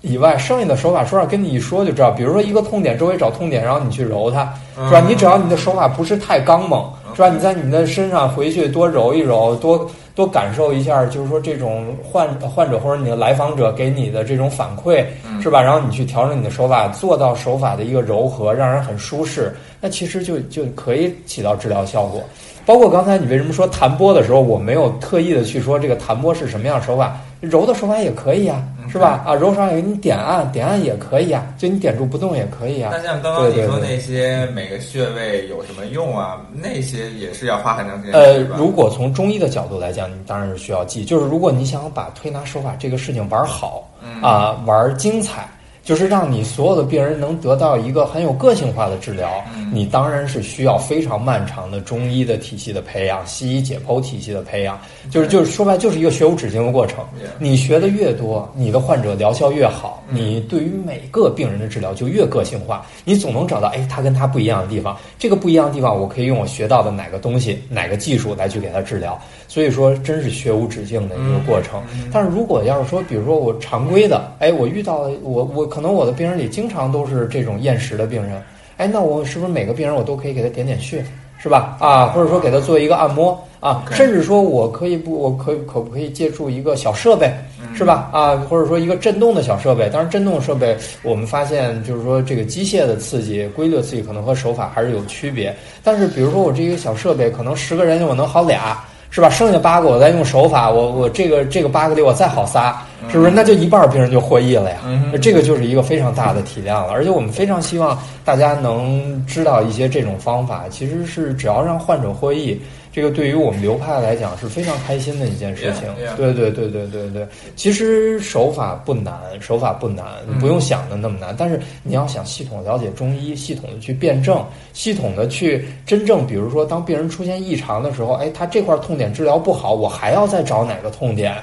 以外，剩下的手法，说实话，跟你一说就知道。比如说一个痛点，周围找痛点，然后你去揉它，是吧？你只要你的手法不是太刚猛，是吧？你在你的身上回去多揉一揉，多多感受一下，就是说这种患患者或者你的来访者给你的这种反馈，是吧？然后你去调整你的手法，做到手法的一个柔和，让人很舒适，那其实就就可以起到治疗效果。包括刚才你为什么说弹拨的时候，我没有特意的去说这个弹拨是什么样手法，揉的手法也可以啊。是吧？啊，揉上给你点按，点按也可以啊，就你点住不动也可以啊。那像刚刚你说那些每个穴位有什么用啊？那些也是要花很长时间。呃，如果从中医的角度来讲，你当然是需要记。就是如果你想把推拿手法这个事情玩好啊，玩精彩。就是让你所有的病人能得到一个很有个性化的治疗，你当然是需要非常漫长的中医的体系的培养，西医解剖体系的培养，就是就是说白就是一个学无止境的过程。你学的越多，你的患者疗效越好，你对于每个病人的治疗就越个性化，你总能找到哎他跟他不一样的地方，这个不一样的地方我可以用我学到的哪个东西哪个技术来去给他治疗。所以说真是学无止境的一个过程。但是如果要是说，比如说我常规的，哎，我遇到我我可能我的病人里经常都是这种厌食的病人，哎，那我是不是每个病人我都可以给他点点穴，是吧？啊，或者说给他做一个按摩啊，甚至说我可以不，我可以可不可以借助一个小设备，是吧？啊，或者说一个震动的小设备。当然，震动设备我们发现就是说这个机械的刺激、规律的刺激可能和手法还是有区别。但是，比如说我这一个小设备，可能十个人我能好俩。是吧？剩下八个我再用手法，我我这个这个八个里我再好仨，是不是？那就一半病人就获益了呀。这个就是一个非常大的体量了。而且我们非常希望大家能知道一些这种方法，其实是只要让患者获益。这个对于我们流派来讲是非常开心的一件事情。对对对对对对，其实手法不难，手法不难，你不用想的那么难。但是你要想系统了解中医，系统的去辩证，系统的去真正，比如说当病人出现异常的时候，哎，他这块痛点治疗不好，我还要再找哪个痛点？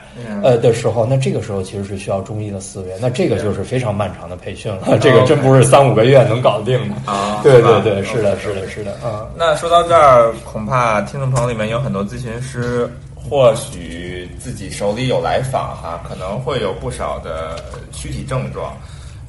呃的时候，那这个时候其实是需要中医的思维。那这个就是非常漫长的培训了，这个真不是三五个月能搞定的。啊，对对对，是的，是的，是的。啊，那说到这儿，恐怕听众朋。里面有很多咨询师，或许自己手里有来访哈，可能会有不少的躯体症状。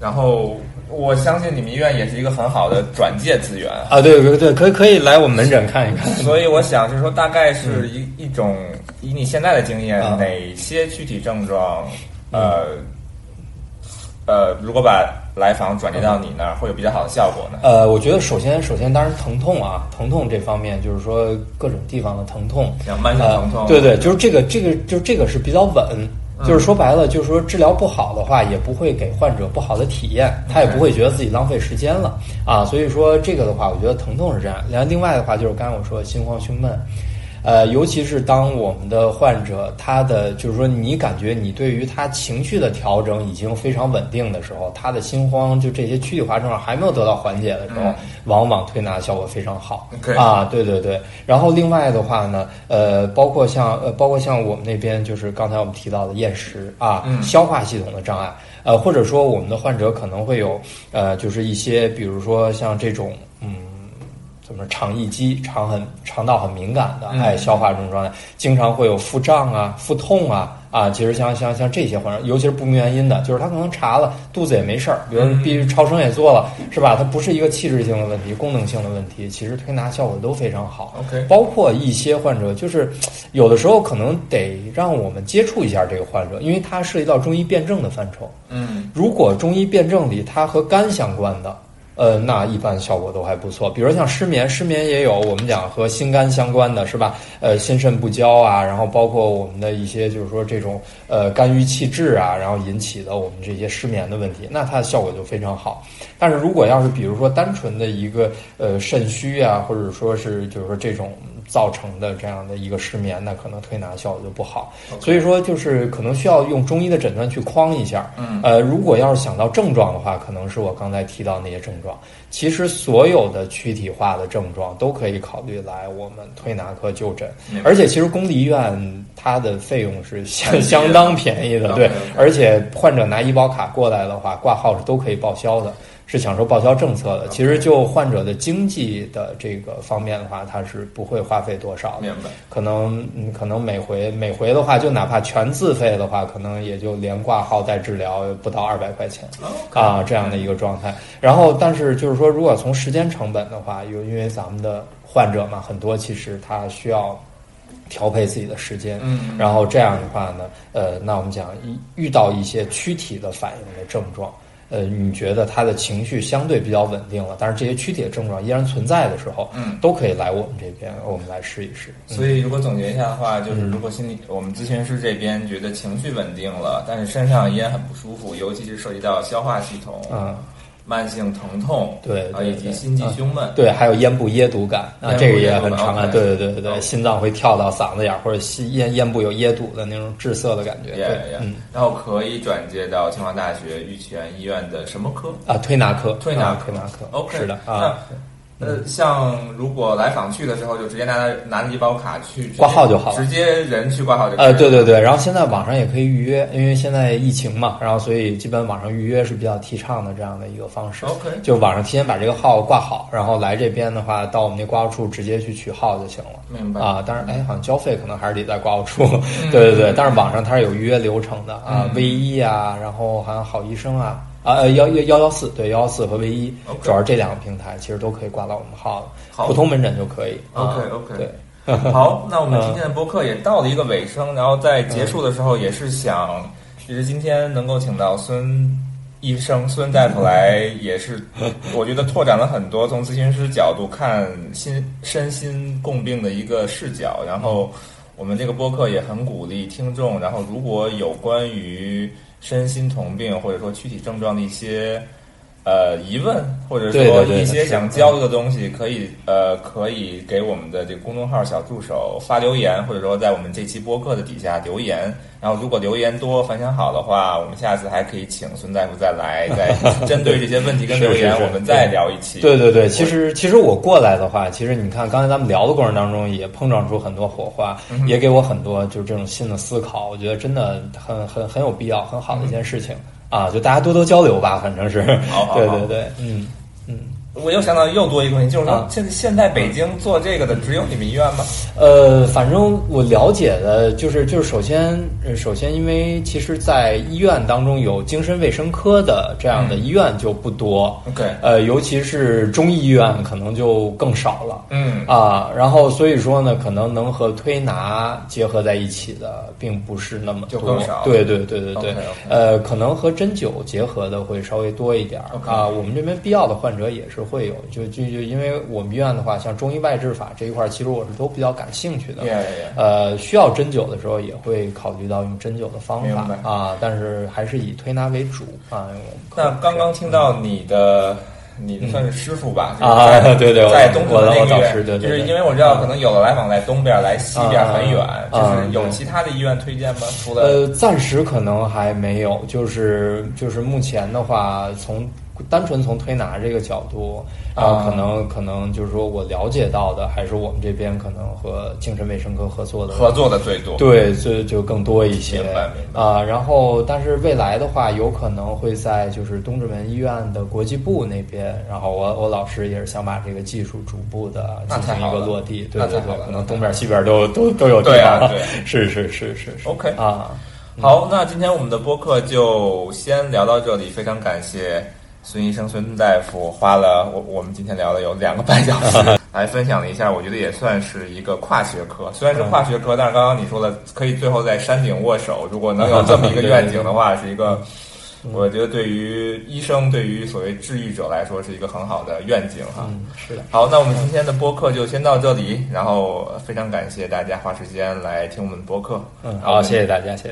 然后我相信你们医院也是一个很好的转介资源啊，对对对，可以可以来我们门诊看一看。所以我想是说，大概是一一种以你现在的经验，哪些躯体症状，呃呃，如果把来访转接到你那儿会有比较好的效果呢？呃，我觉得首先首先当然疼痛啊，疼痛这方面就是说各种地方的疼痛，像慢性疼痛，对对，就是这个这个就是这个是比较稳，就是说白了就是说治疗不好的话，也不会给患者不好的体验，他也不会觉得自己浪费时间了啊。所以说这个的话，我觉得疼痛是这样。然后另外的话就是刚才我说的心慌胸闷。呃，尤其是当我们的患者他的就是说，你感觉你对于他情绪的调整已经非常稳定的时候，他的心慌就这些躯体化症状还没有得到缓解的时候，往往推拿效果非常好啊。对对对。然后另外的话呢，呃，包括像呃，包括像我们那边就是刚才我们提到的厌食啊，消化系统的障碍，呃，或者说我们的患者可能会有呃，就是一些比如说像这种嗯。什么肠易激、肠很肠道很敏感的，哎，消化这种状态，经常会有腹胀啊、腹痛啊，啊，其实像像像这些患者，尤其是不明原因的，就是他可能查了肚子也没事儿，比如必须超声也做了，是吧？它不是一个器质性的问题，功能性的问题，其实推拿效果都非常好。OK，包括一些患者，就是有的时候可能得让我们接触一下这个患者，因为它涉及到中医辩证的范畴。嗯，如果中医辩证里它和肝相关的。呃，那一般效果都还不错。比如像失眠，失眠也有我们讲和心肝相关的是吧？呃，心肾不交啊，然后包括我们的一些就是说这种呃肝郁气滞啊，然后引起的我们这些失眠的问题，那它的效果就非常好。但是如果要是比如说单纯的一个呃肾虚啊，或者说是就是说这种。造成的这样的一个失眠，那可能推拿效果就不好。所以说，就是可能需要用中医的诊断去框一下。嗯，呃，如果要是想到症状的话，可能是我刚才提到那些症状。其实所有的躯体化的症状都可以考虑来我们推拿科就诊。而且，其实公立医院它的费用是相相当便宜的，对。而且患者拿医保卡过来的话，挂号是都可以报销的。是享受报销政策的，其实就患者的经济的这个方面的话，他是不会花费多少。明白？可能可能每回每回的话，就哪怕全自费的话，可能也就连挂号带治疗不到二百块钱啊，这样的一个状态。然后，但是就是说，如果从时间成本的话，有因为咱们的患者嘛，很多其实他需要调配自己的时间，嗯，然后这样的话呢，呃，那我们讲遇遇到一些躯体的反应的症状。呃，你觉得他的情绪相对比较稳定了，但是这些躯体的症状依然存在的时候，嗯，都可以来我们这边，我们来试一试。所以，如果总结一下的话，就是如果心理我们咨询师这边觉得情绪稳定了，但是身上依然很不舒服，尤其是涉及到消化系统，嗯。慢性疼痛，对啊，以及心悸胸闷，对，还有咽部噎堵感啊，这个也很常见，对对对对对，心脏会跳到嗓子眼儿，或者心咽咽部有噎堵的那种滞涩的感觉，对，嗯，然后可以转接到清华大学玉泉医院的什么科？啊？推拿科，推拿推拿科，OK，是的啊。呃，像如果来访去的时候，就直接拿着拿着医保卡去挂号就好了，直接人去挂号就。呃，对对对，然后现在网上也可以预约，因为现在疫情嘛，然后所以基本网上预约是比较提倡的这样的一个方式。OK，就网上提前把这个号挂好，然后来这边的话，到我们那挂号处直接去取号就行了。明白啊，当然，哎，好像交费可能还是得在挂号处。对对对，但是网上它是有预约流程的啊，卫医啊，然后好像好医生啊。啊呃幺幺幺幺四对幺幺四和唯一，主要这两个平台其实都可以挂到我们号了，普通门诊就可以。OK OK 对 好，那我们今天的播客也到了一个尾声，然后在结束的时候也是想，其实今天能够请到孙医生孙大夫来，也是我觉得拓展了很多从咨询师角度看心身心共病的一个视角，然后我们这个播客也很鼓励听众，然后如果有关于。身心同病，或者说躯体症状的一些呃疑问，或者说一些想交流的东西，可以呃可以给我们的这个公众号小助手发留言，或者说在我们这期播客的底下留言。然后如果留言多、反响好的话，我们下次还可以请孙大夫再来，再 针对这些问题跟留言，我们再聊一期。对对对，其实其实我过来的话，其实你看刚才咱们聊的过程当中，也碰撞出很多火花，也给我很多就是这种新的思考。我觉得真的很很很有必要，很好的一件事情啊！就大家多多交流吧，反正是。好，对对对，嗯嗯。我又想到又多一个问题，就是说，现在现在北京做这个的只有你们医院吗？呃，反正我了解的，就是就是首先，首先，因为其实，在医院当中有精神卫生科的这样的医院就不多。OK，呃，尤其是中医医院可能就更少了。嗯啊，然后所以说呢，可能能和推拿结合在一起的并不是那么就更少。对对对对对，呃，可能和针灸结合的会稍微多一点啊。我们这边必要的患者也是。会有，就就就因为我们医院的话，像中医外治法这一块，其实我是都比较感兴趣的。呃，需要针灸的时候，也会考虑到用针灸的方法啊，但是还是以推拿为主啊。那刚刚听到你的，你算是师傅吧？啊，对对，在东边那个医院，就是因为我知道，可能有的来访在东边，来西边很远，就是有其他的医院推荐吗？除了呃，暂时可能还没有，就是就是目前的话，从。单纯从推拿这个角度，啊，可能可能就是说我了解到的，还是我们这边可能和精神卫生科合作的合作的最多，对，就就更多一些，啊。然后，但是未来的话，有可能会在就是东直门医院的国际部那边，然后我我老师也是想把这个技术逐步的进行一个落地，对对对，可能东边西边都都都有地方，对，是是是是，OK。啊。好，那今天我们的播客就先聊到这里，非常感谢。孙医生、孙大夫花了我我们今天聊了有两个半小时，来分享了一下，我觉得也算是一个跨学科。虽然是跨学科，但是刚刚你说了可以最后在山顶握手，如果能有这么一个愿景的话，是一个我觉得对于医生，对于所谓治愈者来说，是一个很好的愿景哈。是的。好，那我们今天的播客就先到这里，然后非常感谢大家花时间来听我们的播客。嗯，好，谢谢大家，谢谢。